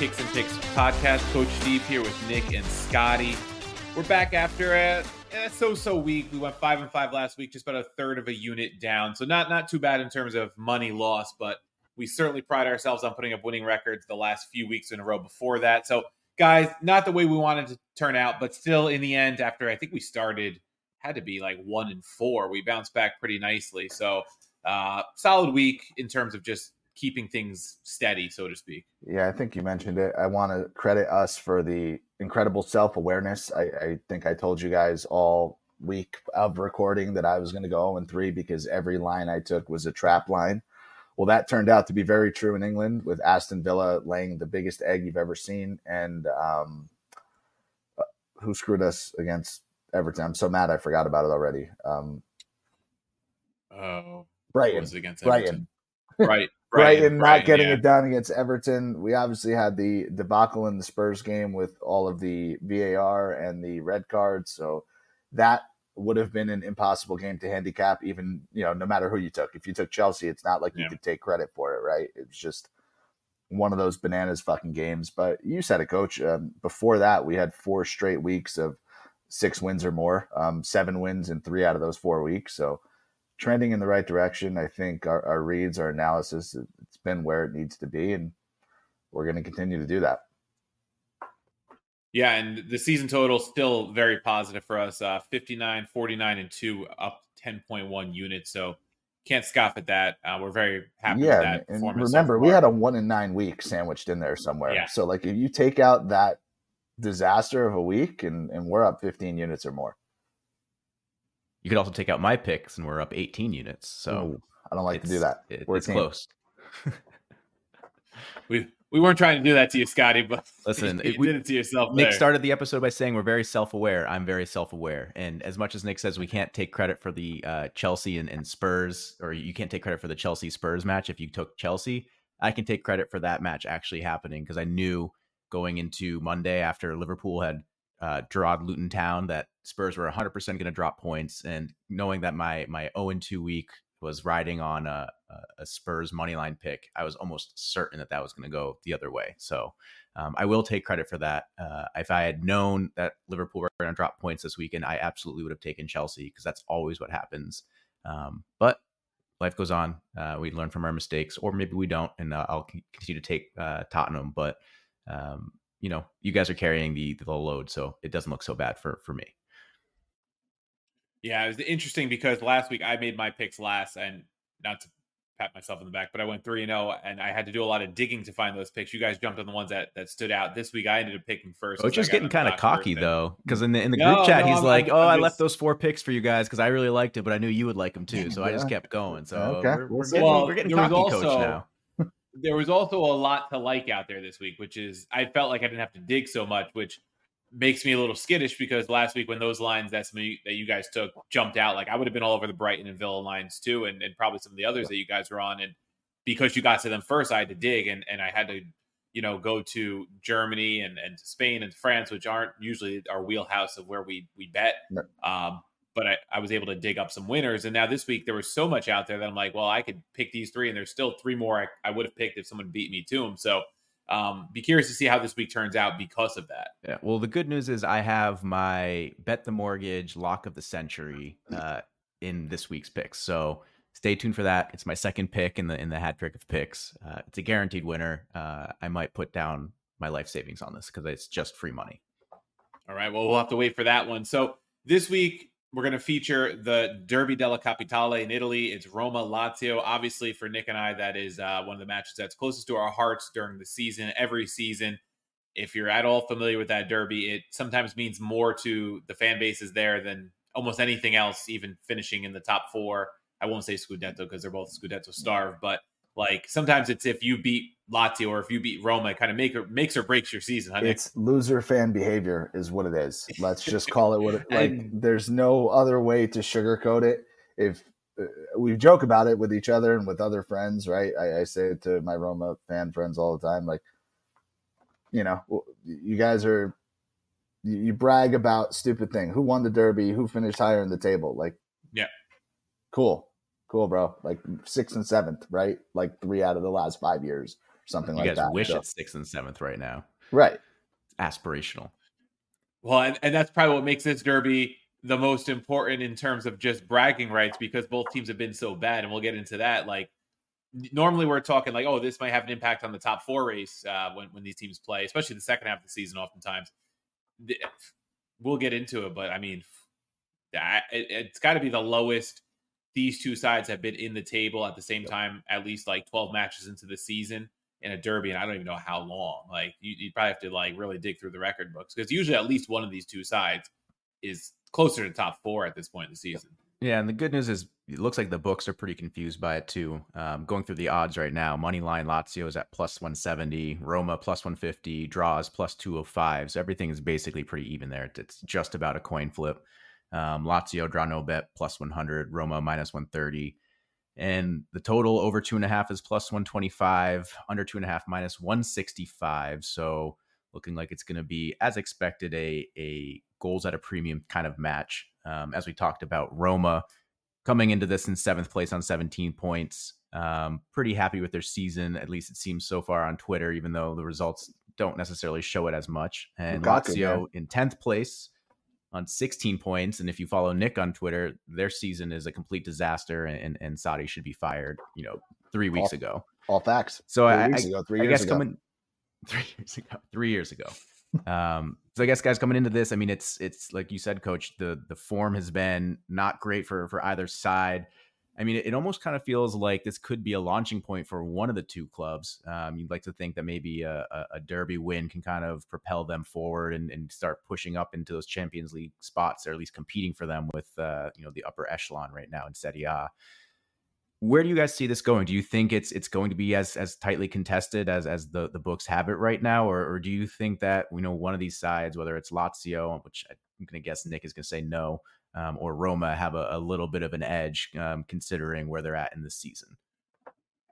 Kicks and Picks podcast. Coach Steve here with Nick and Scotty. We're back after a, so-so week. We went five and five last week, just about a third of a unit down. So not not too bad in terms of money loss, but we certainly pride ourselves on putting up winning records the last few weeks in a row before that. So guys, not the way we wanted to turn out, but still in the end, after I think we started had to be like one and four, we bounced back pretty nicely. So uh solid week in terms of just keeping things steady, so to speak. Yeah, I think you mentioned it. I want to credit us for the incredible self awareness. I, I, think I told you guys all week of recording that I was going to go 0 3 because every line I took was a trap line. Well, that turned out to be very true in England with Aston Villa laying the biggest egg you've ever seen. And um, uh, who screwed us against Everton? I'm so mad I forgot about it already. Um, oh, Brighton. against Brighton. right. Brighton, not getting yeah. it done against Everton. We obviously had the debacle in the Spurs game with all of the VAR and the red cards. So that would have been an impossible game to handicap, even, you know, no matter who you took. If you took Chelsea, it's not like you could take credit for it, right? It's just one of those bananas fucking games. But you said it, coach. Um, before that, we had four straight weeks of six wins or more, um, seven wins in three out of those four weeks. So, trending in the right direction. I think our, our reads, our analysis, it's been where it needs to be, and we're going to continue to do that. Yeah, and the season total still very positive for us. Uh, 59, 49, and 2, up 10.1 units. So can't scoff at that. Uh, we're very happy yeah, and remember, so we had a one in nine week sandwiched in there somewhere. Yeah. So, like, if you take out that disaster of a week, and, and we're up 15 units or more. You could also take out my picks, and we're up 18 units. So Ooh, I don't like to do that. It, it's close. we we weren't trying to do that to you, Scotty, but listen, you, we, did it to yourself. Nick there. started the episode by saying we're very self-aware. I'm very self-aware, and as much as Nick says we can't take credit for the uh, Chelsea and, and Spurs, or you can't take credit for the Chelsea Spurs match if you took Chelsea, I can take credit for that match actually happening because I knew going into Monday after Liverpool had uh, drawed Luton Town that Spurs were 100% going to drop points, and knowing that my my 0 2 week was riding on a, a Spurs money line pick, I was almost certain that that was going to go the other way. So um, I will take credit for that. Uh, if I had known that Liverpool were going to drop points this weekend, I absolutely would have taken Chelsea because that's always what happens. Um, but life goes on. Uh, we learn from our mistakes, or maybe we don't, and uh, I'll continue to take uh, Tottenham. But um, you know, you guys are carrying the the load, so it doesn't look so bad for for me. Yeah, it was interesting because last week I made my picks last, and not to pat myself in the back, but I went three and zero, oh, and I had to do a lot of digging to find those picks. You guys jumped on the ones that that stood out this week. I ended up picking first. Coach is getting kind of cocky though, because in the in the group chat no, he's I'm, like, I'm, "Oh, I'm i left those four picks for you guys because I really liked it, but I knew you would like them too, so yeah. I just kept going." So okay. we're, we're, getting, well, we're getting cocky, also, coach now there was also a lot to like out there this week, which is I felt like I didn't have to dig so much, which makes me a little skittish because last week when those lines that's me that you guys took jumped out, like I would have been all over the Brighton and Villa lines too, and, and probably some of the others that you guys were on. And because you got to them first, I had to dig and, and I had to, you know, go to Germany and, and Spain and France, which aren't usually our wheelhouse of where we we bet. Um, but I, I was able to dig up some winners. And now this week there was so much out there that I'm like, well, I could pick these three, and there's still three more I, I would have picked if someone beat me to them. So um, be curious to see how this week turns out because of that. Yeah. Well, the good news is I have my bet the mortgage lock of the century uh, in this week's picks. So stay tuned for that. It's my second pick in the in the hat trick of picks. Uh, it's a guaranteed winner. Uh, I might put down my life savings on this because it's just free money. All right. Well, we'll have to wait for that one. So this week we're going to feature the Derby della Capitale in Italy. It's Roma Lazio. Obviously, for Nick and I, that is uh, one of the matches that's closest to our hearts during the season, every season. If you're at all familiar with that derby, it sometimes means more to the fan bases there than almost anything else, even finishing in the top four. I won't say Scudetto because they're both Scudetto starved, but like sometimes it's if you beat Lazio or if you beat Roma, it kind of make or makes or breaks your season. Huh, it's loser fan behavior, is what it is. Let's just call it what it like. and, there's no other way to sugarcoat it. If uh, we joke about it with each other and with other friends, right? I, I say it to my Roma fan friends all the time. Like, you know, you guys are you brag about stupid thing. Who won the derby? Who finished higher in the table? Like, yeah, cool cool, bro. Like sixth and seventh, right? Like three out of the last five years, something you like that. You guys wish so. it's sixth and seventh right now, right? Aspirational. Well, and, and that's probably what makes this derby the most important in terms of just bragging rights because both teams have been so bad, and we'll get into that. Like normally we're talking like, oh, this might have an impact on the top four race uh, when when these teams play, especially the second half of the season. Oftentimes, we'll get into it, but I mean, it, has got to be the lowest these two sides have been in the table at the same time, at least like 12 matches into the season in a derby, and I don't even know how long. Like you, you probably have to like really dig through the record books because usually at least one of these two sides is closer to top four at this point in the season. Yeah, and the good news is it looks like the books are pretty confused by it too. Um, going through the odds right now, money line Lazio is at plus 170, Roma plus 150, draws plus 205. So everything is basically pretty even there. It's just about a coin flip. Um, Lazio draw no bet plus 100, Roma minus 130. And the total over two and a half is plus 125, under two and a half minus 165. So looking like it's going to be, as expected, a, a goals at a premium kind of match. Um, as we talked about, Roma coming into this in seventh place on 17 points. Um, pretty happy with their season, at least it seems so far on Twitter, even though the results don't necessarily show it as much. And Lazio in 10th place on 16 points. And if you follow Nick on Twitter, their season is a complete disaster, and and Sarri should be fired. You know, three weeks all, ago. All facts. So three I, I, ago, I guess ago. coming three years ago, three years ago. um, so I guess guys coming into this, I mean, it's it's like you said, Coach. The the form has been not great for for either side. I mean, it, it, almost kind of feels like this could be a launching point for one of the two clubs. Um, you'd like to think that maybe a, a, derby win can kind of propel them forward and, and, start pushing up into those Champions League spots, or at least competing for them with uh, you know the upper echelon right now in Serie A. Where do you guys see this going? Do you think it's it's going to be as as tightly contested as as the the books have it right now, or, or do you think that you know one of these sides, whether it's Lazio, which I'm going to guess Nick is going to say no, um, or Roma have a, a, little bit of an edge um, considering where they're at in the season.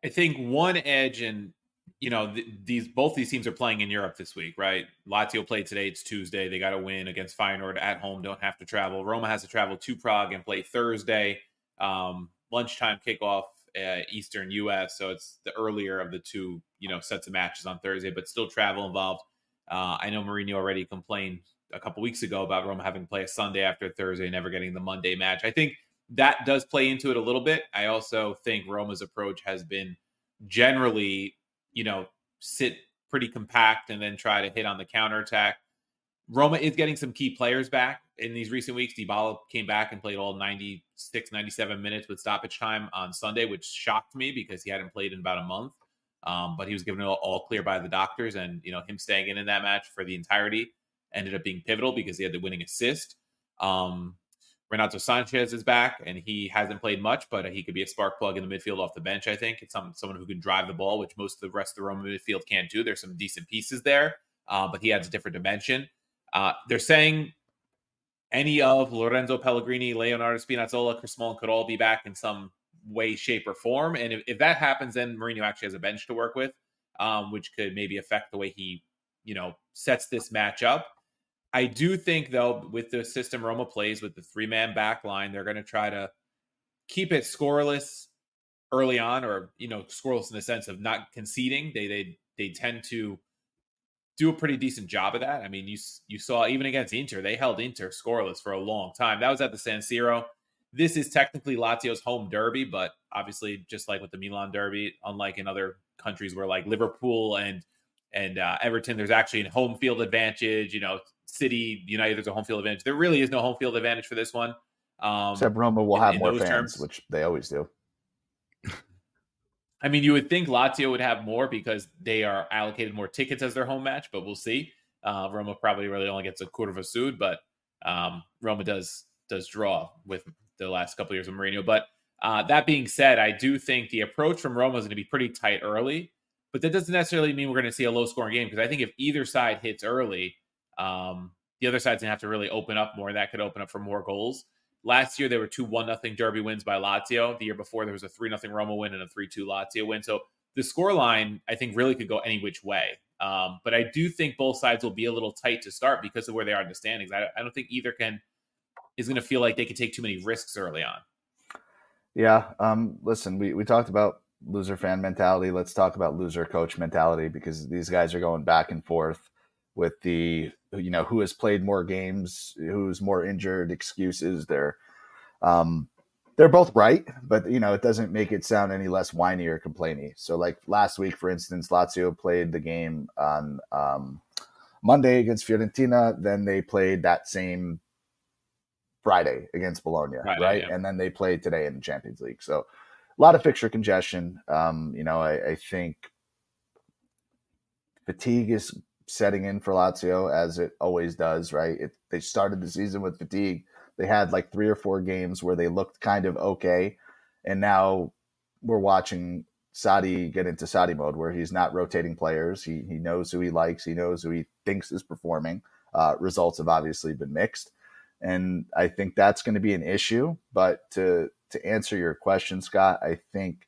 I think one edge, and you know th- these both these teams are playing in Europe this week, right? Lazio played today; it's Tuesday. They got to win against Feyenoord at home. Don't have to travel. Roma has to travel to Prague and play Thursday. Um, lunchtime kickoff uh, Eastern U.S. So it's the earlier of the two, you know, sets of matches on Thursday, but still travel involved. Uh, I know Mourinho already complained a couple weeks ago about Roma having to play a Sunday after Thursday, never getting the Monday match. I think that does play into it a little bit. I also think Roma's approach has been generally, you know, sit pretty compact and then try to hit on the counterattack. Roma is getting some key players back in these recent weeks. Dybala came back and played all 96, 97 minutes with stoppage time on Sunday, which shocked me because he hadn't played in about a month. Um, but he was given all, all clear by the doctors, and you know him staying in in that match for the entirety ended up being pivotal because he had the winning assist. Um, Renato Sanches is back, and he hasn't played much, but he could be a spark plug in the midfield off the bench. I think it's some, someone who can drive the ball, which most of the rest of the Roman midfield can't do. There's some decent pieces there, uh, but he adds a different dimension. Uh, they're saying any of Lorenzo Pellegrini, Leonardo Spinazzola, Chris Smalling could all be back in some way, shape, or form. And if, if that happens, then Mourinho actually has a bench to work with, um, which could maybe affect the way he, you know, sets this match up. I do think though, with the system Roma plays with the three man back line, they're going to try to keep it scoreless early on, or you know, scoreless in the sense of not conceding. They they they tend to do a pretty decent job of that. I mean, you you saw even against Inter, they held Inter scoreless for a long time. That was at the San Siro. This is technically Lazio's home derby, but obviously, just like with the Milan derby, unlike in other countries where like Liverpool and and uh, Everton, there's actually a home field advantage. You know, City, United, there's a home field advantage. There really is no home field advantage for this one. Um, Except Roma will in, have in more fans, terms. which they always do. I mean, you would think Lazio would have more because they are allocated more tickets as their home match, but we'll see. Uh, Roma probably really only gets a quarter of a Sud, but um, Roma does does draw with the last couple of years of Mourinho. But uh, that being said, I do think the approach from Roma is going to be pretty tight early, but that doesn't necessarily mean we're going to see a low scoring game because I think if either side hits early, um, the other side's gonna have to really open up more. and That could open up for more goals. Last year there were two one nothing Derby wins by Lazio. The year before there was a three nothing Roma win and a three two Lazio win. So the score line I think really could go any which way. Um, but I do think both sides will be a little tight to start because of where they are in the standings. I, I don't think either can is going to feel like they can take too many risks early on. Yeah. Um, listen, we, we talked about loser fan mentality. Let's talk about loser coach mentality because these guys are going back and forth with the you know who has played more games, who's more injured, excuses. They're um, they're both right, but you know it doesn't make it sound any less whiny or complainy. So like last week, for instance, Lazio played the game on um, Monday against Fiorentina. Then they played that same Friday against Bologna, Friday, right? Yeah. And then they played today in the Champions League. So a lot of fixture congestion. Um, you know, I, I think fatigue is setting in for Lazio as it always does, right? It, they started the season with fatigue. They had like three or four games where they looked kind of okay, and now we're watching Sarri get into Sarri mode where he's not rotating players. He he knows who he likes. He knows who he thinks is performing. Uh, results have obviously been mixed, and I think that's going to be an issue. But to to answer your question, Scott, I think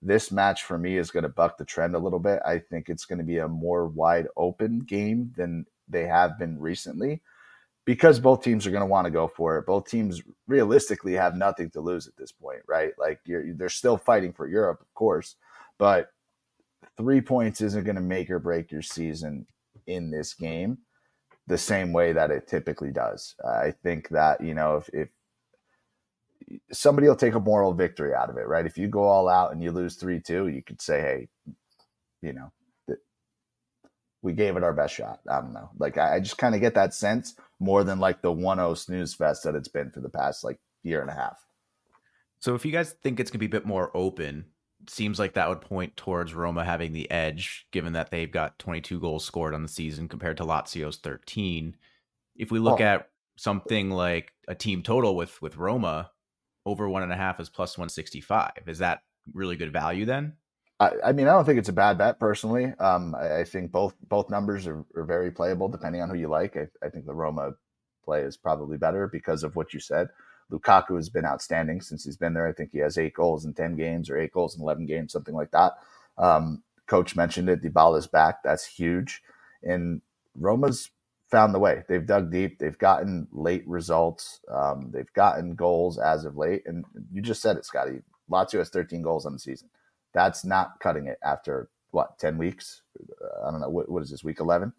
this match for me is going to buck the trend a little bit. I think it's going to be a more wide open game than they have been recently because both teams are going to want to go for it. Both teams realistically have nothing to lose at this point, right? Like they're still fighting for Europe, of course, but three points isn't going to make or break your season in this game the same way that it typically does. I think that, you know, if, if somebody will take a moral victory out of it, right? If you go all out and you lose 3 2, you could say, hey, you know, we gave it our best shot. I don't know. Like, I, I just kind of get that sense more than like the 1 0 snooze fest that it's been for the past like year and a half. So, if you guys think it's going to be a bit more open, seems like that would point towards Roma having the edge, given that they've got 22 goals scored on the season compared to Lazio's 13. If we look oh. at something like a team total with with Roma, over one and a half is plus 165. Is that really good value then? I, I mean, I don't think it's a bad bet personally. Um, I, I, think both both numbers are, are, very playable depending on who you like. I, I think the Roma play is probably better because of what you said. Lukaku has been outstanding since he's been there. I think he has eight goals in 10 games or eight goals in 11 games, something like that. Um, coach mentioned it. Dybala's back. That's huge. And Roma's found the way. They've dug deep. They've gotten late results. Um, they've gotten goals as of late. And you just said it, Scotty. Lazio has 13 goals on the season. That's not cutting it after what 10 weeks. Uh, I don't know what, what is this week 11.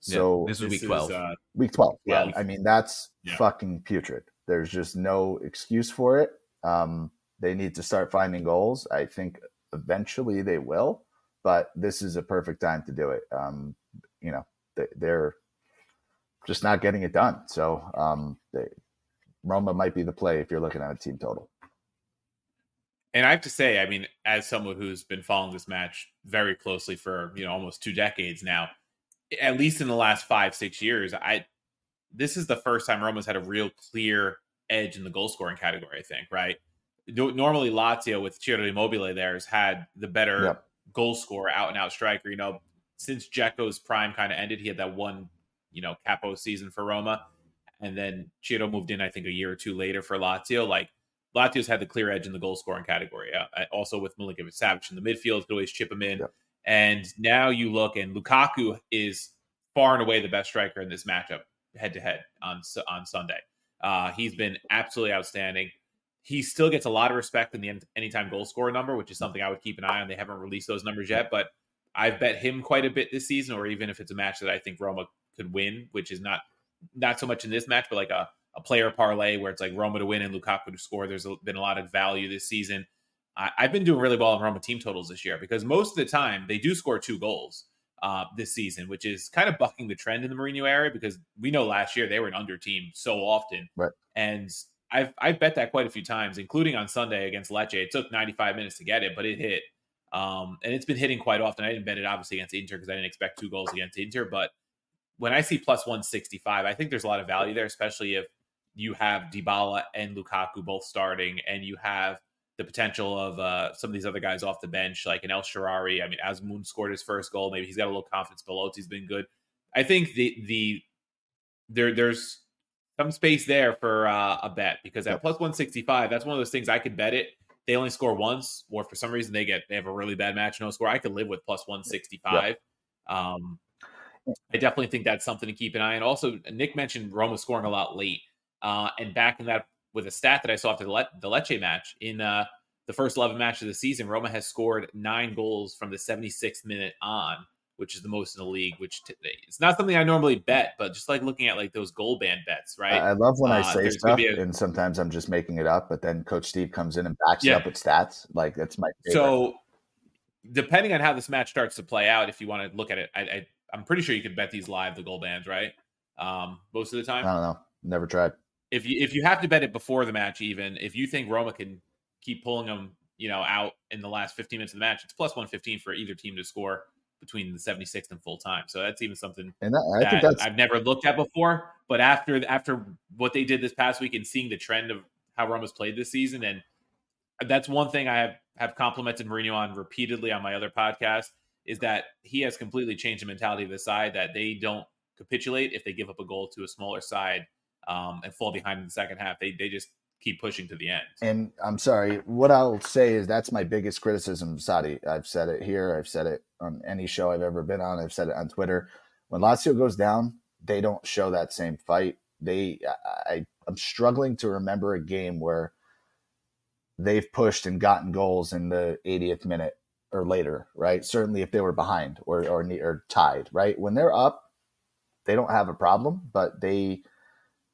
So yeah, this is week 12. Is, uh, week 12. Yeah, I mean that's yeah. fucking putrid. There's just no excuse for it. Um, they need to start finding goals. I think eventually they will, but this is a perfect time to do it. Um, you know, they, are just not getting it done. So um, they, Roma might be the play if you're looking at a team total. And I have to say, I mean, as someone who's been following this match very closely for you know almost two decades now, at least in the last five six years, I this is the first time Roma's had a real clear edge in the goal scoring category. I think right. Normally, Lazio with Ciro Immobile there has had the better yep. goal scorer, out and out striker. You know, since Dzeko's prime kind of ended, he had that one you know capo season for Roma, and then Ciro moved in I think a year or two later for Lazio. Like Lazio's had the clear edge in the goal scoring category. Uh, also with Milinkovic Savic in the midfield, could always chip him in. Yep. And now you look, and Lukaku is far and away the best striker in this matchup, head to head on on Sunday. Uh, he's been absolutely outstanding. He still gets a lot of respect in the anytime goal scorer number, which is something I would keep an eye on. They haven't released those numbers yet, but I've bet him quite a bit this season, or even if it's a match that I think Roma could win, which is not not so much in this match, but like a, a player parlay where it's like Roma to win and Lukaku to score. There's a, been a lot of value this season. I, have been doing really well on Roma team totals this year because most of the time they do score two goals uh, this season, which is kind of bucking the trend in the Mourinho area because we know last year they were an under team so often. Right. And I've I've bet that quite a few times, including on Sunday against Lecce. It took 95 minutes to get it, but it hit. Um, and it's been hitting quite often. I didn't bet it obviously against Inter because I didn't expect two goals against Inter, but when I see plus 165, I think there's a lot of value there, especially if you have Dybala and Lukaku both starting and you have the potential of uh, some of these other guys off the bench, like an El Shaarawy. I mean, Azmoun scored his first goal. Maybe he's got a little confidence. Belotti's been good. I think the the there there's some space there for uh, a bet because at plus 165, that's one of those things I could bet it. They only score once, or for some reason they get they have a really bad match, no score. I could live with plus 165. Um, I definitely think that's something to keep an eye on. Also, Nick mentioned Roma scoring a lot late, uh, and back in that with a stat that I saw after the, Le- the Lecce match in uh, the first 11 match of the season, Roma has scored nine goals from the 76th minute on, which is the most in the league. Which t- it's not something I normally bet, but just like looking at like those goal band bets, right? I love when uh, I say stuff, a, and sometimes I'm just making it up, but then Coach Steve comes in and backs yeah. it up with stats. Like that's my favorite. so. Depending on how this match starts to play out, if you want to look at it, I, I I'm pretty sure you could bet these live the goal bands, right? Um, most of the time. I don't know. Never tried. If you if you have to bet it before the match, even if you think Roma can keep pulling them, you know, out in the last 15 minutes of the match, it's plus 115 for either team to score between the 76th and full time. So that's even something and that, I that think that's... I've never looked at before. But after after what they did this past week and seeing the trend of how Roma's played this season, and that's one thing I have have complimented Mourinho on repeatedly on my other podcast is that he has completely changed the mentality of the side that they don't capitulate if they give up a goal to a smaller side um, and fall behind in the second half. They they just keep pushing to the end. And I'm sorry, what I'll say is that's my biggest criticism of Sarri. I've said it here, I've said it on any show I've ever been on, I've said it on Twitter. When Lazio goes down, they don't show that same fight. They I I'm struggling to remember a game where they've pushed and gotten goals in the 80th minute or later, right? Certainly if they were behind or or, or tied, right? When they're up, they don't have a problem, but they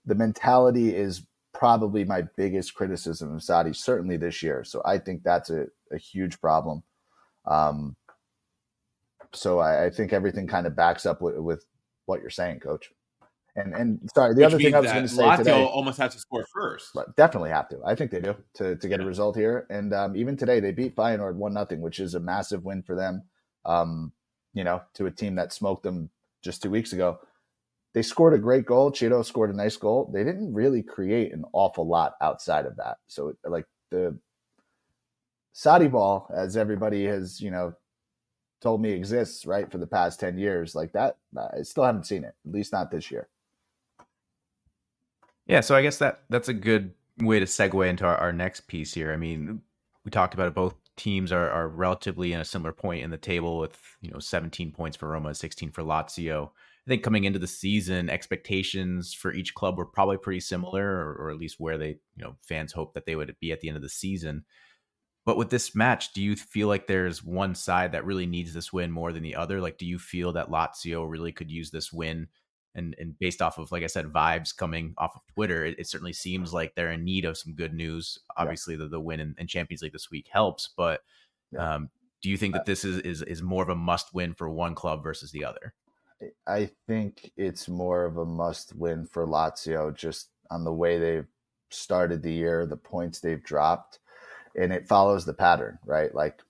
the mentality is probably my biggest criticism of Sarri, certainly this year. So I think that's a, a huge problem. Um, so I, I think everything kind of backs up with, with what you're saying, Coach. And and sorry, the Which other thing I was going to say Lazio today, almost has to score first. Definitely have to. I think they do to to get a result here. And um, even today, they beat Feyenoord one nothing, which is a massive win for them. Um, you know, to a team that smoked them just two weeks ago. They scored a great goal. Ciro scored a nice goal. They didn't really create an awful lot outside of that. So, like the Sarri ball, as everybody has you know told me exists right for the past 10 years like that i still haven't seen it at least not this year yeah, so I guess that that's a good way to segue into our, our next piece here. I mean, we talked about it. Both teams are, are relatively in a similar point in the table with you know 17 points for Roma, 16 for Lazio. I think coming into the season, expectations for each club were probably pretty similar, or, or, at least where they, you know, fans hope that they would be at the end of the season. But with this match, do you feel like there's one side that really needs this win more than the other? Like, do you feel that Lazio really could use this win and and based off of like I said, vibes coming off of Twitter, it, it certainly seems like they're in need of some good news. Obviously, yeah. the, the win in, in, Champions League this week helps, but yeah. um, do you think that this is, is is more of a must win for one club versus the other? I think it's more of a must win for Lazio, just on the way they've started the year, the points they've dropped, and it follows the pattern, right? Like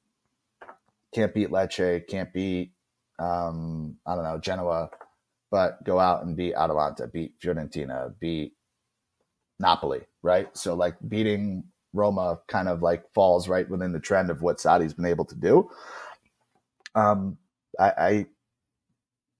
can't beat Lecce, can't beat um, I don't know Genoa but go out and beat Atalanta, beat Fiorentina, beat Napoli, right? So like beating Roma kind of like falls right within the trend of what Sarri's been able to do. Um, I,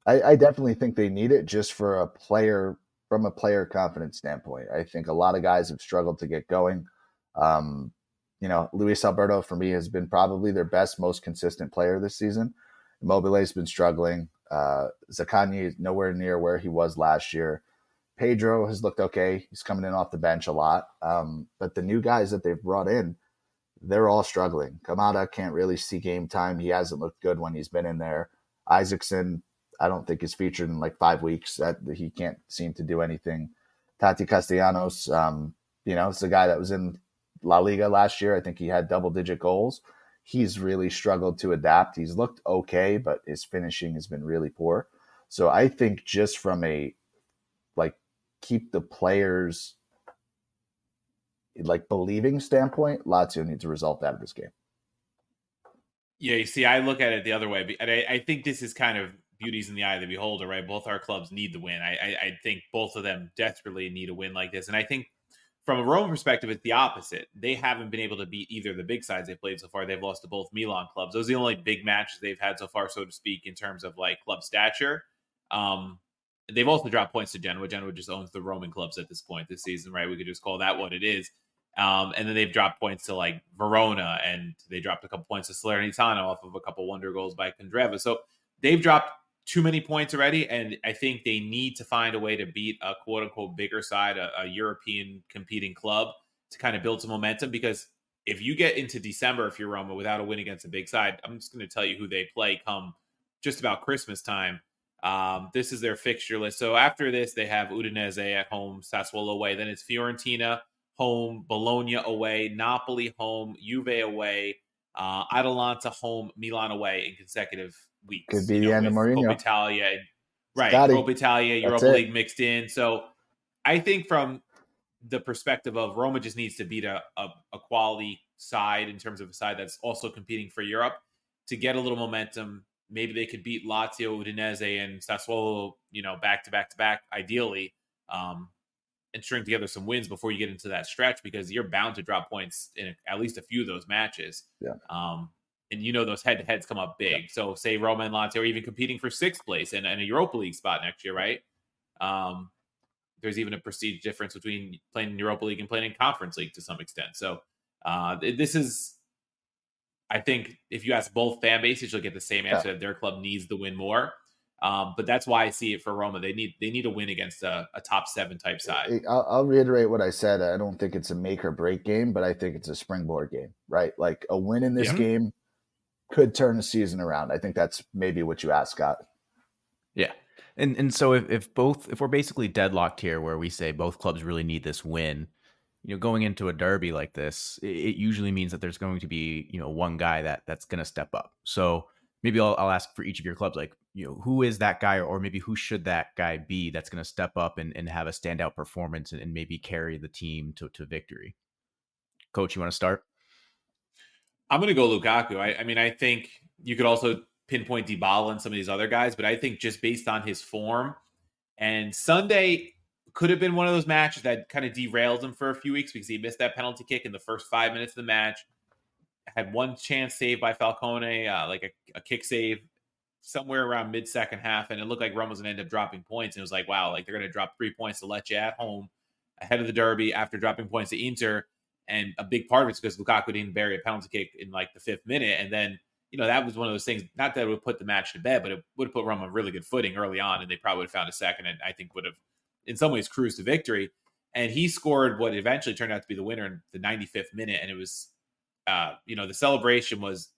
I, I definitely think they need it just for a player from a player confidence standpoint. I think a lot of guys have struggled to get going. Um, you know, Luis Alberto for me has been probably their best, most consistent player this season. Mobile's been struggling. Uh, Zaccagni is nowhere near where he was last year. Pedro has looked okay. He's coming in off the bench a lot. Um, but the new guys that they've brought in, they're all struggling. Kamada can't really see game time. He hasn't looked good when he's been in there. Isaksen, I don't think is featured in like five weeks. That he can't seem to do anything. Taty Castellanos, um, you know, it's the guy that was in La Liga last year. I think he had double digit goals he's really struggled to adapt. He's looked okay, but his finishing has been really poor. So I think just from a like keep the players like believing standpoint, Lazio needs a result out of this game. Yeah, you see, I look at it the other way, and I, I think this is kind of beauties in the eye of the beholder, right? Both our clubs need the win. I, I, I think both of them desperately need a win like this, and I think from a Roma perspective, it's the opposite. They haven't been able to beat either of the big sides they've played so far. They've lost to both Milan clubs. Those are the only big matches they've had so far, so to speak, in terms of like club stature. Um, they've also dropped points to Genoa. Genoa just owns the Roman clubs at this point this season, right? We could just call that what it is. Um, and then they've dropped points to like Verona, and they dropped a couple points to Salernitana off of a couple wonder goals by Candreva. So they've dropped too many points already, and I think they need to find a way to beat a quote unquote bigger side, a, a European competing club, to kind of build some momentum. Because if you get into December, if you're Roma without a win against a big side, I'm just going to tell you who they play come just about Christmas time. Um, this is their fixture list. So after this, they have Udinese at home, Sassuolo away. Then it's Fiorentina home, Bologna away, Napoli home, Juve away, uh, Atalanta home, Milan away in consecutive weeks. Could be you know, the end of Mourinho. Italia, right? Scotty. Coppa Italia, Europa it. League mixed in. So I think from the perspective of Roma just needs to beat a, a, a quality side in terms of a side that's also competing for Europe to get a little momentum. Maybe they could beat Lazio, Udinese, and Sassuolo, you know, back to back to back, ideally, um, and string together some wins before you get into that stretch because you're bound to drop points in at least a few of those matches. Yeah. Um, and you know those head to heads come up big. Yeah. So say Roma and Lazio are even competing for sixth place and, and a Europa League spot next year, right? Um, there's even a prestige difference between playing in Europa League and playing in Conference League to some extent. So uh, this is, I think, if you ask both fan bases, you'll get the same answer yeah. that their club needs to win more. Um, but that's why I see it for Roma. They need they need a win against a, a top seven type side. I'll, I'll, reiterate what I said. I don't think it's a make or break game, but I think it's a springboard game. Right, like a win in this yeah. game could turn the season around. I think that's maybe what you asked, Scott. Yeah, and and so if, if both if we're basically deadlocked here, where we say both clubs really need this win, you know, going into a derby like this, it, it usually means that there's going to be you know one guy that that's going to step up. So maybe I'll, I'll ask for each of your clubs, like you know, who is that guy, or maybe who should that guy be that's going to step up and, and have a standout performance and, and maybe carry the team to to victory. Coach, you want to start? I'm going to go Lukaku. I, I mean, I think you could also pinpoint Dybala and some of these other guys, but I think just based on his form and Sunday could have been one of those matches that kind of derailed him for a few weeks because he missed that penalty kick in the first five minutes of the match. Had one chance saved by Falcone, uh, like a, a, kick save somewhere around mid second half, and it looked like Rome was going to end up dropping points. And it was like, wow, like they're going to drop three points to Lecce at home ahead of the derby after dropping points to Inter. And a big part of it's because Lukaku didn't bury a penalty kick in like the fifth minute, and then you know, that was one of those things, not that it would put the match to bed, but it would have put Rome on a really good footing early on, and they probably would have found a second and I think would have, in some ways, cruised to victory. And he scored what eventually turned out to be the winner in the 95th minute. And it was, uh, you know, the celebration was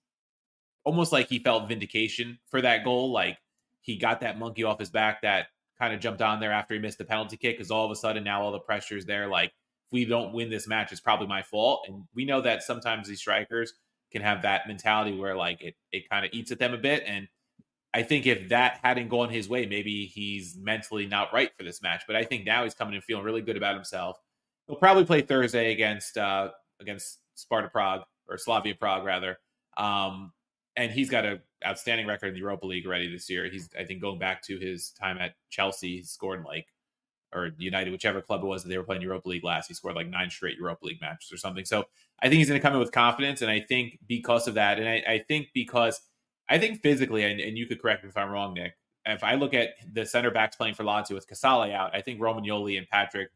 almost like he felt vindication for that goal. Like he got that monkey off his back that kind of jumped on there after he missed the penalty kick because all of a sudden now all the pressure is there. Like, we don't win this match, it's probably my fault. And we know that sometimes these strikers, can have that mentality where like it it kind of eats at them a bit. And I think if that hadn't gone his way, maybe he's mentally not right for this match. But I think now he's coming in feeling really good about himself. He'll probably play Thursday against uh against Sparta Prague or Slavia Prague rather. Um, and he's got an outstanding record in the Europa League already this year. He's I think going back to his time at Chelsea, he's scored like or United, whichever club it was that they were playing Europa League last. He scored like nine straight Europa League matches or something. So I think he's going to come in with confidence. And I think because of that, and I, I think because I think physically, and, and, you could correct me if I'm wrong, Nick, if I look at the center backs playing for Lazio with Casale out, I think Romagnoli and Patric,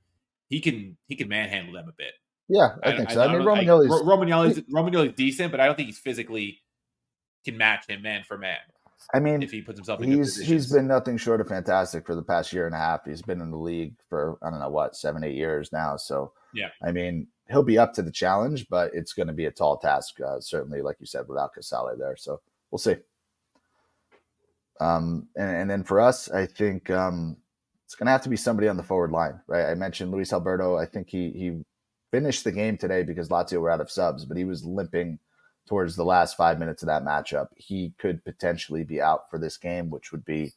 he can he can manhandle them a bit. Yeah, I, I think so. I, I mean, Romagnoli's, Romagnoli's Romagnoli's decent, but I don't think he's physically can match him man for man. I mean, if he puts himself in he's he's been nothing short of fantastic for the past year and a half. He's been in the league for I don't know what seven eight years now. So yeah, I mean he'll be up to the challenge, but it's going to be a tall task. Uh, certainly, like you said, without Casale there. So we'll see. Um, and, and then for us, I think um, it's going to have to be somebody on the forward line, right? I mentioned Luis Alberto. I think he he finished the game today because Lazio were out of subs, but he was limping towards the last five minutes of that matchup. He could potentially be out for this game, which would be,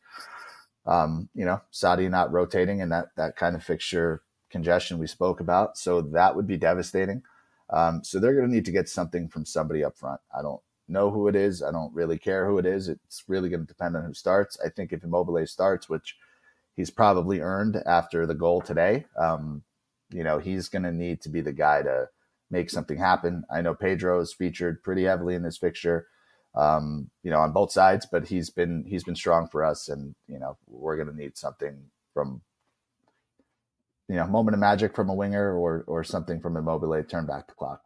um, you know, Sarri not rotating and that that kind of fixture congestion we spoke about. So that would be devastating. Um, so they're going to need to get something from somebody up front. I don't know who it is. I don't really care who it is. It's really going to depend on who starts. I think if Immobile starts, which he's probably earned after the goal today, um, you know, he's going to need to be the guy to make something happen. I know Pedro is featured pretty heavily in this fixture, um, you know, on both sides, but he's been he's been strong for us, and you know, we're going to need something from you know, moment of magic from a winger or or something from Immobile to turn back the clock.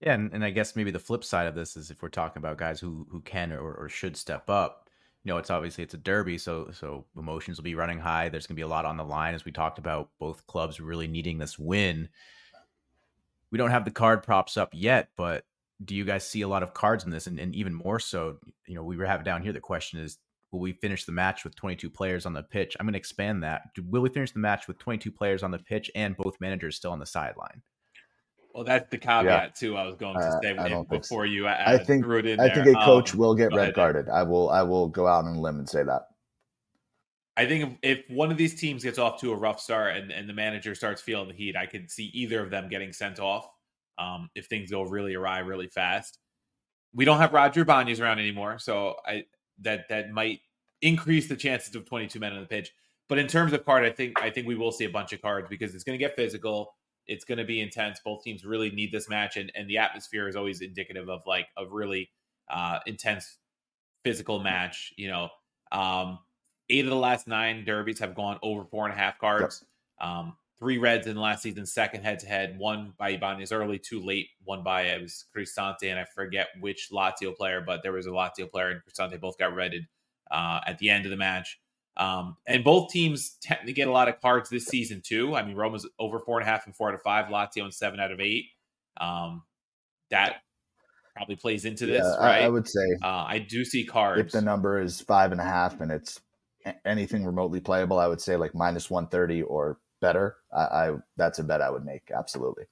Yeah, and, and I guess maybe the flip side of this is if we're talking about guys who who can or, or should step up, you know, it's obviously it's a derby, so so emotions will be running high. There's going to be a lot on the line, as we talked about. Both clubs really needing this win we don't have the card props up yet, but do you guys see a lot of cards in this? And, and even more so, you know, we have it down here. The question is, will we finish the match with 22 players on the pitch? I'm going to expand that. Will we finish the match with 22 players on the pitch and both managers still on the sideline? Well, that's the caveat yeah. too. I was going to uh, say uh, before so. you. I think I think a coach um, will get red carded. I will. I will go out on a limb and say that. I think if, if, one of these teams gets off to a rough start and, and the manager starts feeling the heat, I could see either of them getting sent off um, if things go really awry really fast. We don't have Roger Ibanez around anymore, so I that that might increase the chances of 22 men on the pitch. But in terms of card, I think I think we will see a bunch of cards because it's going to get physical. It's going to be intense. Both teams really need this match, and and the atmosphere is always indicative of like a really uh, intense physical match. You know, um, Eight of the last nine derbies have gone over four and a half cards. Yep. Um, three reds in last season's second head to head, one by Ibanez early, two late, one by it was Cristante, and I forget which Lazio player, but there was a Lazio player and Cristante both got redded uh, at the end of the match. Um, and both teams tend to get a lot of cards this season too. I mean, Roma's over four and a half and four out of five, Lazio and seven out of eight. Um, that probably plays into this, yeah, right? I, I, would say uh, I do see cards. If the number is five and a half and it's anything remotely playable, I would say like minus 130 or better. I, I that's a bet I would make. Absolutely.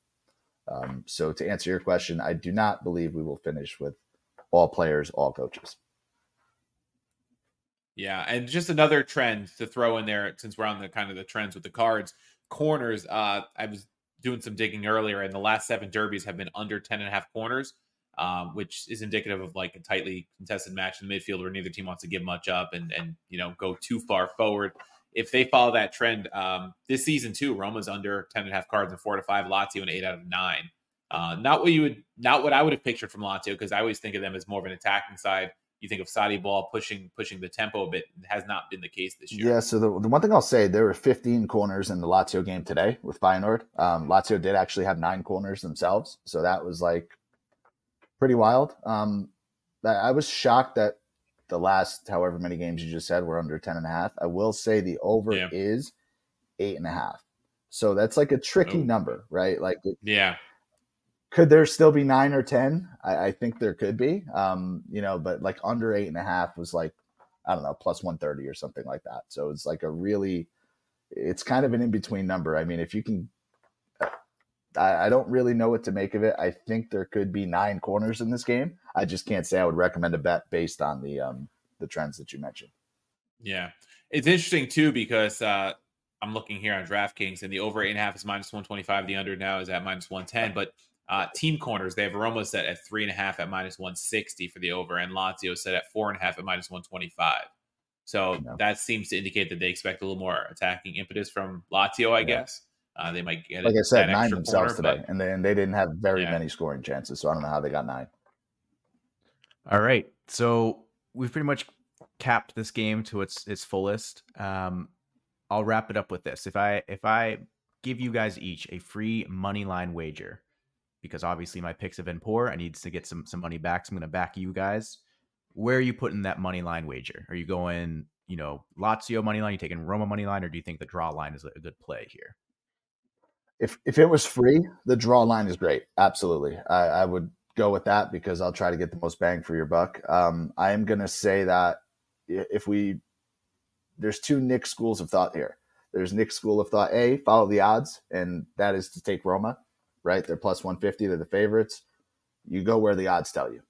Um, so to answer your question, I do not believe we will finish with all players, all coaches. Yeah, and just another trend to throw in there, since we're on the kind of the trends with the cards, corners. Uh, I was doing some digging earlier, and the last seven derbies have been under 10 and a half corners um, which is indicative of like a tightly contested match in the midfield where neither team wants to give much up and and you know go too far forward. If they follow that trend um, this season too, Roma's under 10 and a half cards and four to five, Lazio and eight out of nine. Uh, not what you would, not what I would have pictured from Lazio because I always think of them as more of an attacking side. You think of Sarri ball pushing pushing the tempo a bit. It has not been the case this year. Yeah. So the, the one thing I'll say, there were 15 corners in the Lazio game today with Feyenoord. Um, Lazio did actually have nine corners themselves, so that was like pretty wild. Um, I was shocked that the last however many games you just said were under 10 and a half. I will say the over yeah. is eight and a half. So that's like a tricky oh. number, right? Like, yeah. Could there still be nine or 10? I, I think there could be, um, you know, but like under eight and a half was like, I don't know, plus 130 or something like that. So it's like a really, it's kind of an in between number. I mean, if you can I, I, don't really know what to make of it. I think there could be nine corners in this game. I just can't say I would recommend a bet based on the um, the trends that you mentioned. Yeah, it's interesting too because uh, I'm looking here on DraftKings and the over eight and a half is minus 125. The under now is at minus 110. But uh, team corners they have Roma set at three and a half at minus 160 for the over, and Lazio set at four and a half at minus 125. So that seems to indicate that they expect a little more attacking impetus from Lazio, I yeah. guess. Uh, they might get, like I said, nine themselves corner, today, but, and then they didn't have very yeah. many scoring chances. So I don't know how they got nine. All right, so we've pretty much capped this game to its its fullest. Um, I'll wrap it up with this: if I if I give you guys each a free money line wager, because obviously my picks have been poor, I need to get some some money back. So I'm going to back you guys. Where are you putting that money line wager? Are you going, you know, Lazio money line? You taking Roma money line, or do you think the draw line is a good play here? If if it was free, the draw line is great. Absolutely, I, I would go with that because I'll try to get the most bang for your buck. Um, I am going to say that if we there's two Nick schools of thought here. There's Nick school of thought A, follow the odds, and that is to take Roma, right? They're plus 150, they're the favorites. You go where the odds tell you.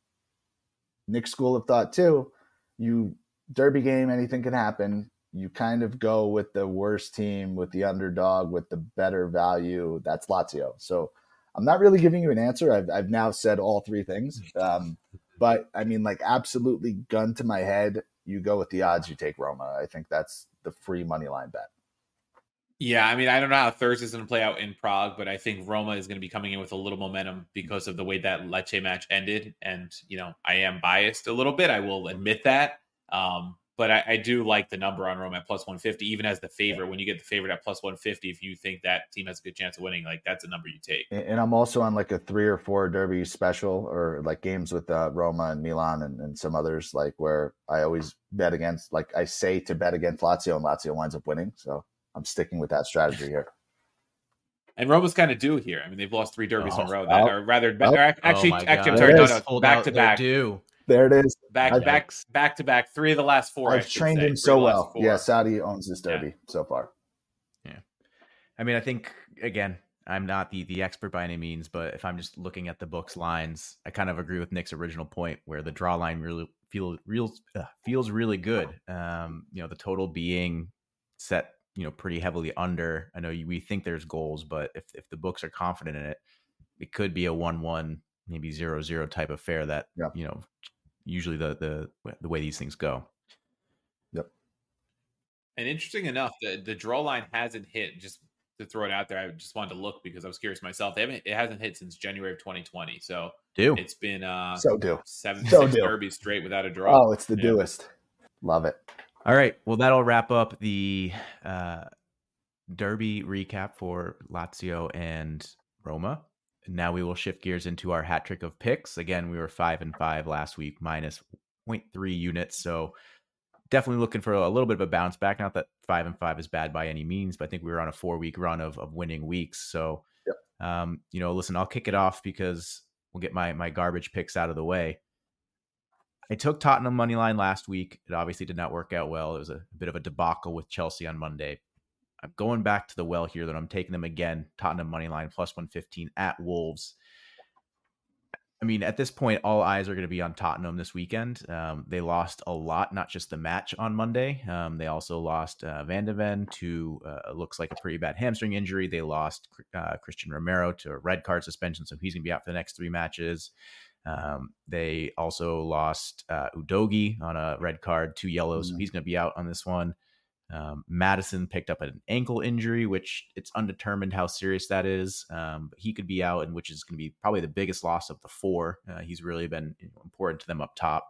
Nick school of thought two, you derby game, anything can happen you kind of go with the worst team, with the underdog, with the better value. That's Lazio. So I'm not really giving you an answer. I've, I've now said all three things. Um, but I mean, like, absolutely gun to my head, you go with the odds, you take Roma. I think that's the free money line bet. Yeah, I mean, I don't know how Thursday's going to play out in Prague, but I think Roma is going to be coming in with a little momentum because of the way that Lecce match ended. And, you know, I am biased a little bit. I will admit that. Um, but I, I, do like the number on Rome at plus 150, even as the favorite. When you get the favorite at plus 150, if you think that team has a good chance of winning, like that's a number you take. And I'm also on like a three or four derby special or like games with uh, Roma and Milan and, and some others, like where I always bet against, like I say to bet against Lazio and Lazio winds up winning. So I'm sticking with that strategy here. And Roma's kind of due here. I mean, they've lost three derbies oh, in a row. That, or rather, oh, actually, oh actually, I'm sorry, no, no, back to back. Due. There it is. Back, I've, back, back to back. Three of the last four. I've trained say, him so well. Yeah, Sarri owns this derby yeah. so far. Yeah, I mean, I think again, I'm not the the expert by any means, but if I'm just looking at the book's lines, I kind of agree with Nick's original point where the draw line really feel real uh, feels really good. Um, you know, the total being set, you know, pretty heavily under. I know we think there's goals, but if if the books are confident in it, it could be a one-one, maybe zero-zero type affair. That yeah. you know, usually the the the way these things go. Yep. And interesting enough, the the draw line hasn't hit. Just to throw it out there. I just wanted to look because I was curious myself. They haven't it hasn't hit since January of 2020. So do it's been uh so do seven so six do. derbies straight without a draw. Oh, it's the yeah. doest. Love it. All right. Well, that'll wrap up the uh derby recap for Lazio and Roma. Now we will shift gears into our hat trick of picks. Again, we were five and five last week, minus 0.3 units. So definitely looking for a little bit of a bounce back. Not that five and five is bad by any means, but I think we were on a four week run of, of winning weeks. So, yep. um, you know, listen, I'll kick it off because we'll get my my garbage picks out of the way. I took Tottenham money line last week. It obviously did not work out well. It was a, a bit of a debacle with Chelsea on Monday. I'm going back to the well here that I'm taking them again. Tottenham money line plus 115 at Wolves. I mean, at this point, all eyes are going to be on Tottenham this weekend. Um, they lost a lot, not just the match on Monday. Um, they also lost uh, Van de Ven to uh, looks like a pretty bad hamstring injury. They lost uh, Cristian Romero to a red card suspension, so he's going to be out for the next three matches. Um, they also lost uh, Udogie on a red card, two yellows, mm-hmm. so he's going to be out on this one. Um, Maddison picked up an ankle injury, which it's undetermined how serious that is. Um, he could be out, and which is going to be probably the biggest loss of the four. Uh, he's really been important to them up top.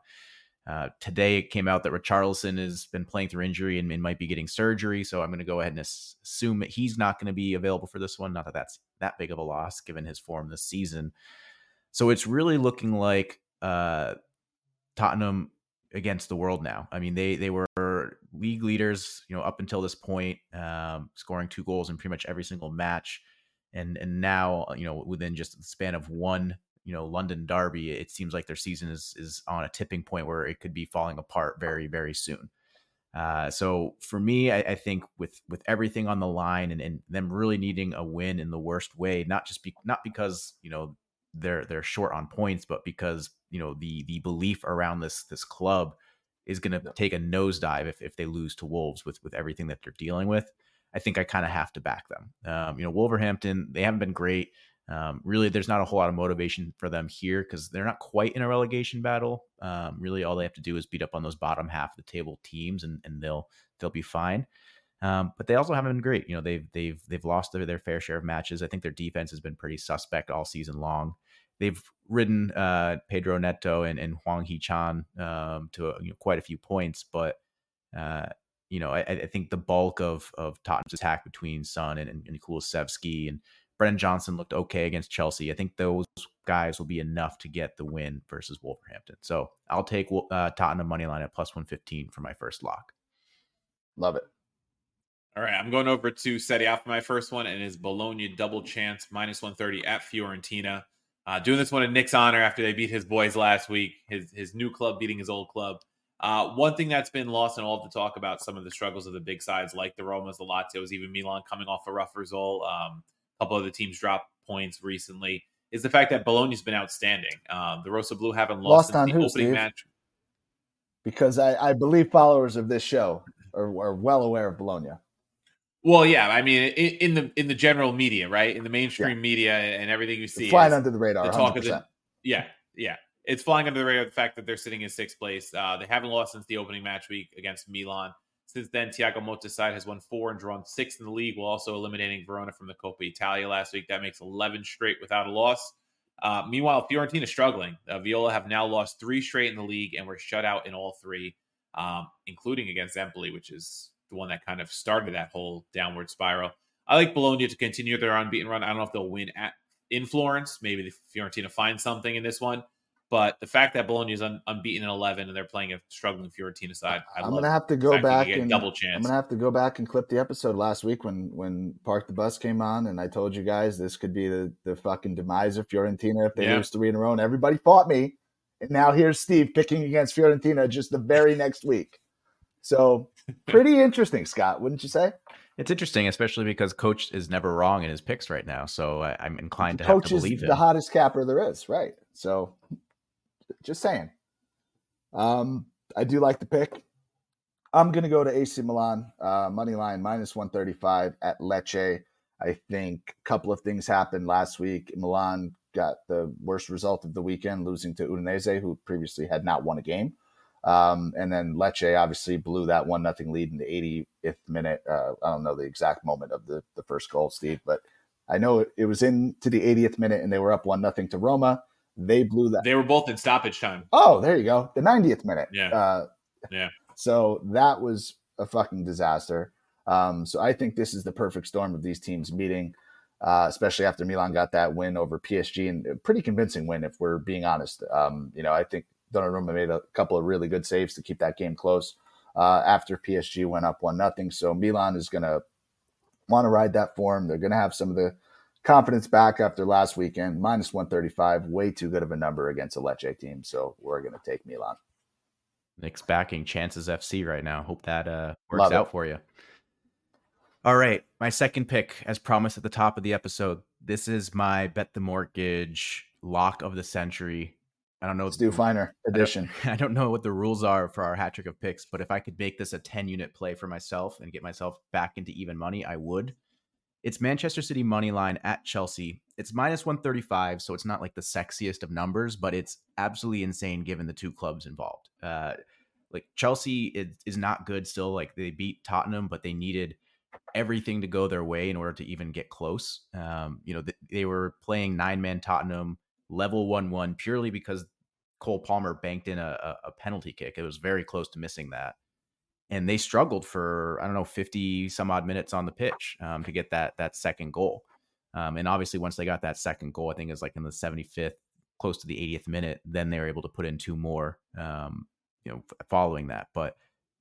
Uh, today it came out that Richarlison has been playing through injury and, and might be getting surgery. So I'm going to go ahead and assume that he's not going to be available for this one. Not that that's that big of a loss given his form this season. So it's really looking like uh, Tottenham against the world now. I mean, they they were league leaders, you know, up until this point, um, scoring two goals in pretty much every single match, and and now, you know, within just the span of one, you know, London derby, it seems like their season is is on a tipping point where it could be falling apart very very soon. Uh, so for me, I, I, think with with everything on the line and, and them really needing a win in the worst way, not just be not because you know they're they're short on points, but because you know the the belief around this this club is going to take a nosedive if, if they lose to Wolves with with everything that they're dealing with. I think I kind of have to back them. Um, you know, Wolverhampton they haven't been great. Um, really, there's not a whole lot of motivation for them here because they're not quite in a relegation battle. Um, really, all they have to do is beat up on those bottom half of the table teams, and, and they'll they'll be fine. Um, but they also haven't been great. You know, they've they've they've lost their, their fair share of matches. I think their defense has been pretty suspect all season long they've ridden uh, Pedro Neto and, and Hwang Hee-chan um, to you know, quite a few points, but uh, you know I, I, think the bulk of of Tottenham's attack between Son and, and, and Kulusevski and Brennan Johnson looked okay against Chelsea. I think those guys will be enough to get the win versus Wolverhampton. So I'll take uh, Tottenham money line at plus one fifteen for my first lock. Love it. All right, I'm going over to Serie A for my first one, and is Bologna double chance minus 130 at Fiorentina. Uh, doing this one in Nick's honor after they beat his boys last week, his his new club beating his old club. Uh, one thing that's been lost in all of the talk about some of the struggles of the big sides, like the Romas, the Lazios, even Milan coming off a rough result. Um, a couple of the teams dropped points recently. Is the fact that Bologna's been outstanding. Um, the Rossoblù haven't lost, lost on the who, opening Steve? match. Because I, I believe followers of this show are, are well aware of Bologna. Well, yeah, I mean, in, in, the in the general media, right, in the mainstream yeah. media, and everything you see, it's flying under the radar. The talk of the, yeah, yeah, it's flying under the radar. The fact that they're sitting in sixth place, uh, they haven't lost since the opening match week against Milan. Since then, Thiago Motta's side has won four and drawn six in the league, while also eliminating Verona from the Coppa Italia last week. That makes eleven straight without a loss. Uh, meanwhile, Fiorentina is struggling. Uh, Viola have now lost three straight in the league and were shut out in all three, um, including against Empoli, which is the one that kind of started that whole downward spiral. I like Bologna to continue their unbeaten run. I don't know if they'll win at in Florence. Maybe the Fiorentina find something in this one. But the fact that Bologna is un- unbeaten in 11 and they're playing a struggling Fiorentina side, I am gonna have to go back and double chance. I'm gonna have to go back and clip the episode last week when when Park the Bus came on, and I told you guys this could be the the fucking demise of Fiorentina if they yeah. lose three in a row, and everybody fought me. And now here's Steve picking against Fiorentina just the very next week. So pretty interesting, Scott, wouldn't you say? It's interesting, especially because Coach is never wrong in his picks right now. So I, am inclined to have to believe. The hottest capper there is, right? So just saying. Um, I do like the pick. I'm going to go to AC Milan, uh, money line minus 135 at Lecce. I think a couple of things happened last week. Milan got the worst result of the weekend, losing to Udinese, who previously had not won a game. Um, and then Lecce obviously blew that one nothing lead in the 80th minute. Uh, I don't know the exact moment of the, the first goal, Steve, but I know it, it was into the 80th minute and they were up one nothing to Roma. They blew that. They were both in stoppage time. Oh, there you go. The 90th minute. Yeah. Uh, yeah. So that was a fucking disaster. Um, so I think this is the perfect storm of these teams meeting, uh, especially after Milan got that win over PSG and a pretty convincing win, if we're being honest. Um, you know, I think Donnarumma made a couple of really good saves to keep that game close uh, after PSG went up one nothing. So Milan is going to want to ride that form. They're going to have some of the confidence back after last weekend. Minus 135, way too good of a number against a Lecce team. So we're going to take Milan. Nick's backing Chances FC right now. Hope that uh, works Love out it. for you. All right. My second pick, as promised at the top of the episode, this is my bet the mortgage lock of the century. I don't know. Stu Feiner edition. I don't, I don't know what the rules are for our hat trick of picks, but if I could make this a 10 unit play for myself and get myself back into even money, I would. It's Manchester City money line at Chelsea. It's minus 135, so it's not like the sexiest of numbers, but it's absolutely insane given the two clubs involved. Uh, like Chelsea is, is not good still. Like they beat Tottenham, but they needed everything to go their way in order to even get close. Um, you know, th- they were playing nine man Tottenham level 1 1 purely because Cole Palmer banked in a, a penalty kick. It was very close to missing that and they struggled for I don't know 50 some odd minutes on the pitch um, to get that that second goal. Um, and obviously, once they got that second goal, I think it was like in the 75th, close to the 80th minute, then they were able to put in two more. Um, you know, following that, but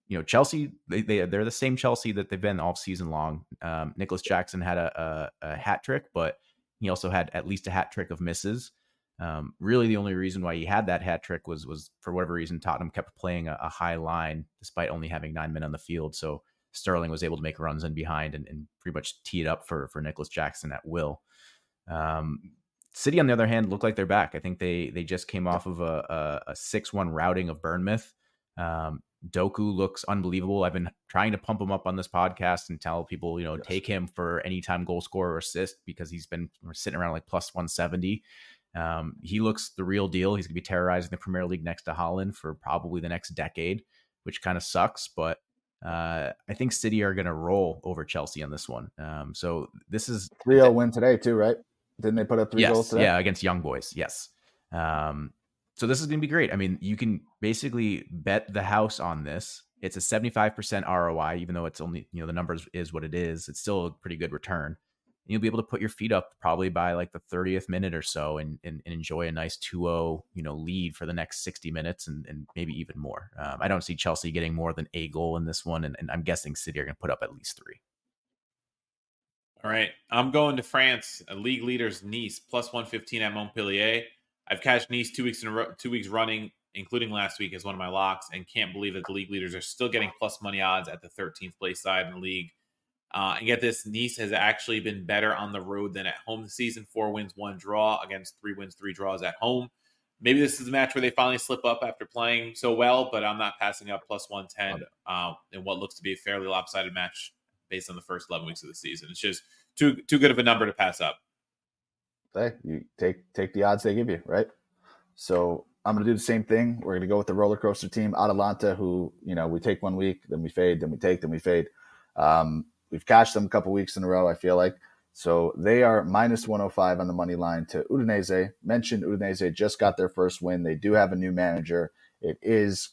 you know, Chelsea they, they they're the same Chelsea that they've been all season long. Um, Nicolas Jackson had a, a, a hat trick, but he also had at least a hat trick of misses. Um, really, the only reason why he had that hat trick was was for whatever reason Tottenham kept playing a, a, high line despite only having nine men on the field. So Sterling was able to make runs in behind and, and pretty much tee it up for for Nicolas Jackson at will. Um, City, on the other hand, look like they're back. I think they they just came off of a a six one routing of Bournemouth. Um, Doku looks unbelievable. I've been trying to pump him up on this podcast and tell people, you know, yes. take him for anytime goal scorer or assist because he's been sitting around like plus 170. Um, he looks the real deal. He's going to be terrorizing the Premier League next to Haaland for probably the next decade, which kind of sucks. But uh, I think City are going to roll over Chelsea on this one. Um, so this is 3 0 win today, too, right? Didn't they put up three yes, goals today? Yeah, against Young Boys. Yes. Um, so this is going to be great. I mean, you can basically bet the house on this. It's a 75% ROI, even though it's only, you know, the numbers is what it is. It's still a pretty good return you'll be able to put your feet up probably by like the 30th minute or so and, and, and enjoy a nice 2-0 you know lead for the next 60 minutes and, and maybe even more. Um, i don't see chelsea getting more than a goal in this one and, and i'm guessing city are going to put up at least three. All right i'm going to france a league leaders nice plus 115 at montpellier. I've cashed nice two weeks in a row two weeks running including last week as one of my locks and can't believe that the league leaders are still getting plus money odds at the 13th place side in the league uh, and get this, Nice has actually been better on the road than at home this season. Four wins, one draw against three wins, three draws at home. Maybe this is a match where they finally slip up after playing so well, but I'm not passing up plus 110 uh, in what looks to be a fairly lopsided match based on the first 11 weeks of the season. It's just too too good of a number to pass up. Hey, you take take the odds they give you, right? So I'm going to do the same thing. We're going to go with the roller coaster team, Atalanta, who you know we take one week, then we fade, then we take, then we fade. Um, We've cashed them a couple weeks in a row, I feel like. So they are minus 105 on the money line to Udinese. Mentioned Udinese just got their first win. They do have a new manager. It is,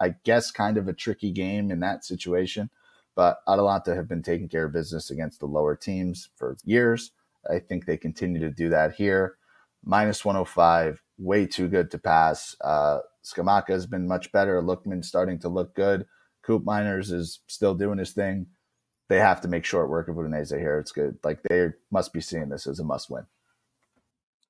I guess, kind of a tricky game in that situation. But Atalanta have been taking care of business against the lower teams for years. I think they continue to do that here. Minus 105 way too good to pass. Uh, Scamacca has been much better. Lookman starting to look good. Koopmeiners is still doing his thing. They have to make short work of Udinese here. It's good. Like they must be seeing this as a must win.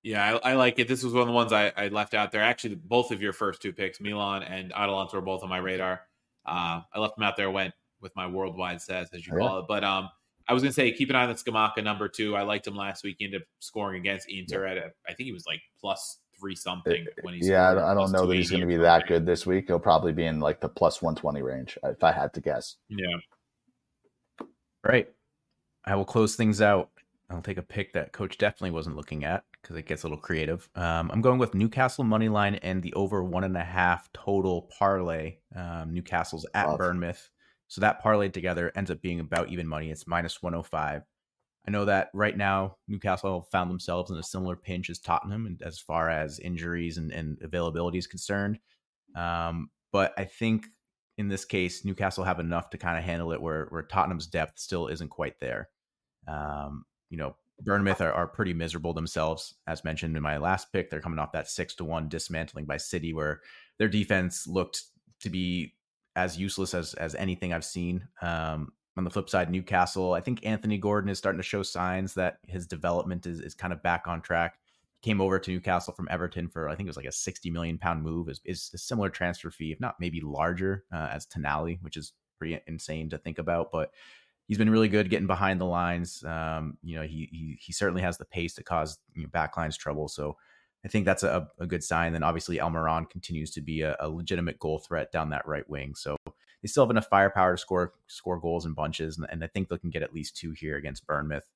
Yeah, I, I, like it. This was one of the ones I, I, left out there. Actually, both of your first two picks, Milan and Atalanta, were both on my radar. Uh, I left them out there. Went with my worldwide stats, as you oh, call it. But um, I was gonna say keep an eye on the Scamacca number two. I liked him last week. He ended up scoring against Inter yeah. at a, I think he was like plus three something when he's yeah. I don't know that he's gonna be that good this week. He'll probably be in like the plus one twenty range if I had to guess. Yeah. Right. I will close things out. I'll take a pick that Coach definitely wasn't looking at because it gets a little creative. Um, I'm going with Newcastle money line and the over one and a half total parlay. Um, Newcastle's at Love. Bournemouth. So that parlay together ends up being about even money. It's minus 105. I know that right now Newcastle found themselves in a similar pinch as Tottenham and as far as injuries and, and availability is concerned. Um, but I think in this case, Newcastle have enough to kind of handle it where, where Tottenham's depth still isn't quite there. Um, you know, Bournemouth are, are pretty miserable themselves. As mentioned in my last pick, they're coming off that six to one dismantling by City, where their defense looked to be as useless as as anything I've seen. Um, on the flip side, Newcastle, I think Anthony Gordon is starting to show signs that his development is is kind of back on track. Came over to Newcastle from Everton for I think it was like a sixty million pound move. is is a similar transfer fee, if not maybe larger, uh, as Tonali, which is pretty insane to think about, but he's been really good getting behind the lines. Um, you know, he, he, he certainly has the pace to cause you know, backlines trouble. So I think that's a, a good sign. Then obviously Almiron continues to be a, a, legitimate goal threat down that right wing. So they still have enough firepower to score score goals in bunches, and, and I think they can get at least two here against Bournemouth.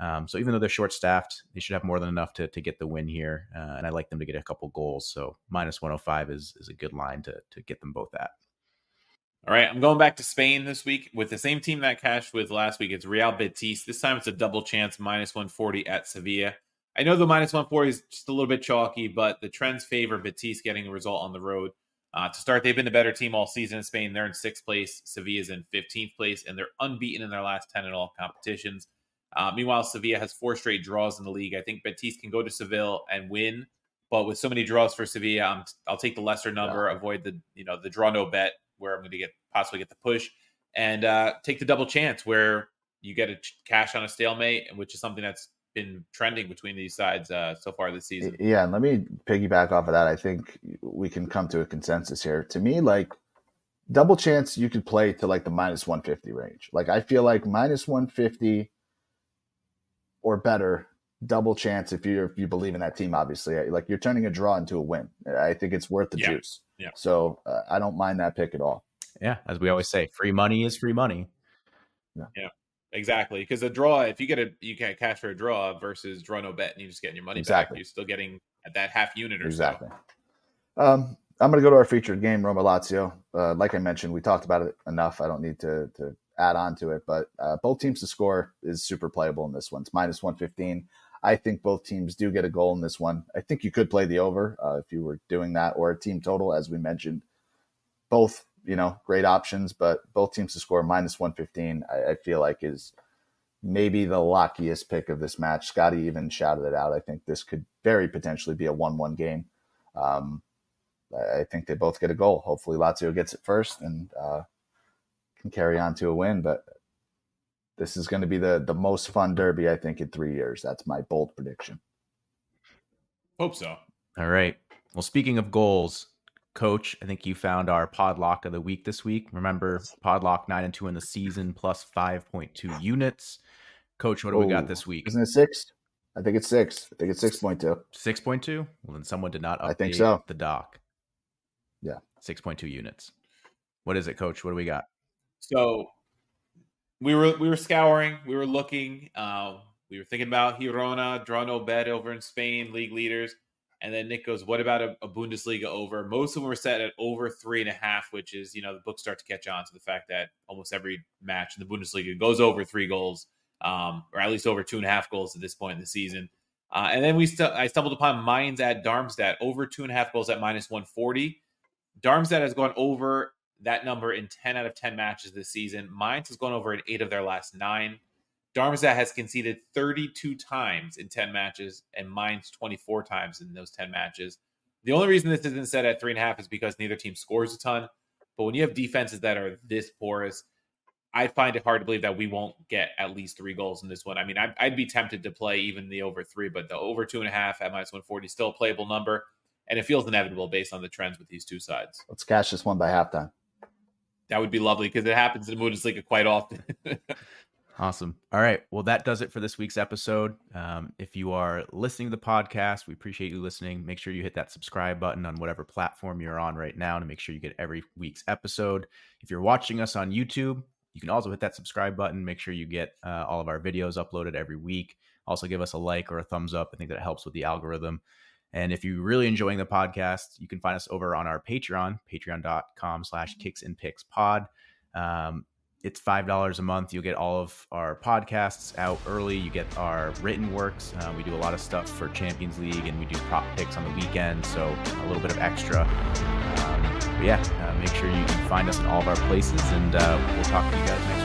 Um, so even though they're short staffed, they should have more than enough to, to get the win here. Uh, and I like them to get a couple goals. So minus 105 is, is a good line to, to get them both at. All right, I'm going back to Spain this week with the same team that cashed with last week. It's Real Betis. This time it's a double chance, minus 140 at Sevilla. I know the minus 140 is just a little bit chalky, but the trends favor Betis getting a result on the road. Uh, to start, they've been the better team all season in Spain. They're in sixth place. Sevilla's in 15th place, and they're unbeaten in their last 10 in all competitions. Uh, meanwhile, Sevilla has four straight draws in the league. I think Betis can go to Seville and win, but with so many draws for Sevilla, i will take the lesser number, avoid the you know the draw no bet where I'm going to get possibly get the push and uh, take the double chance where you get a cash on a stalemate, which is something that's been trending between these sides uh, so far this season. Yeah, and let me piggyback off of that. I think we can come to a consensus here. To me, like double chance, you could play to like the minus 150 range. Like I feel like minus 150 or better double chance if you if you believe in that team. Obviously, like you're turning a draw into a win. I think it's worth the yeah. juice. Yeah. So uh, I don't mind that pick at all. Yeah, as we always say, free money is free money. Yeah. Yeah. Exactly, because a draw, if you get a you can't cash for a draw versus draw no bet, and you just getting your money exactly. back, you're still getting at that half unit or exactly. So. Um, I'm going to go to our featured game, Roma Lazio. Uh, like I mentioned, we talked about it enough. I don't need to to add on to it, but uh, both teams to score is super playable in this one. It's minus 115. I think both teams do get a goal in this one. I think you could play the over uh, if you were doing that, or a team total, as we mentioned. Both, you know, great options, but both teams to score minus 115, I, I feel like is maybe the luckiest pick of this match. Scotty even shouted it out. I think this could very potentially be a 1 1 game. Um, I think they both get a goal. Hopefully, Lazio gets it first and uh, can carry on to a win. But this is going to be the the most fun derby I think in three years. That's my bold prediction. Hope so. All right. Well, speaking of goals, Coach, I think you found our podlock of the week this week. Remember, podlock nine and two in the season, plus five point two units. Coach, what do oh, we got this oh, week? Isn't it six? I think it's six. I think it's six point two. Six point two. Well, then someone did not update I think so. the doc. Yeah, six point two units. What is it, Coach? What do we got? So we were we were scouring, we were looking, uh, we were thinking about Girona, draw no bet over in Spain, league leaders. And then Nick goes, "What about a, a, Bundesliga over?" Most of them were set at over three and a half, which is you know the books start to catch on to the fact that almost every match in the Bundesliga goes over three goals, um, or at least over two and a half goals at this point in the season. Uh, and then we I stumbled upon Mainz at Darmstadt over two and a half goals at minus one forty. Darmstadt has gone over that number in 10 out of 10 matches this season. Mainz has gone over in eight of their last nine. Darmstadt has conceded 32 times in 10 matches and Mainz 24 times in those 10 matches. The only reason this isn't set at three and a half is because neither team scores a ton. But when you have defenses that are this porous, I find it hard to believe that we won't get at least three goals in this one. I mean, I'd, I'd be tempted to play even the over three, but the over two and a half at minus 140 is still a playable number. And it feels inevitable based on the trends with these two sides. Let's cash this one by halftime. That would be lovely because it happens in Bundesliga quite often. Awesome. All right. Well, that does it for this week's episode. Um, if you are listening to the podcast, we appreciate you listening. Make sure you hit that subscribe button on whatever platform you're on right now to make sure you get every week's episode. If you're watching us on YouTube, you can also hit that subscribe button. Make sure you get uh, all of our videos uploaded every week. Also, give us a like or a thumbs up. I think that helps with the algorithm. And if you're really enjoying the podcast, you can find us over on our Patreon, patreon.com slash kicks and picks pod. Um, it's five dollars a month. You'll get all of our podcasts out early. You get our written works. Uh, we do a lot of stuff for Champions League, and we do prop picks on the weekend, so a little bit of extra. Um, but yeah, uh, make sure you can find us in all of our places, and uh, we'll talk to you guys next week.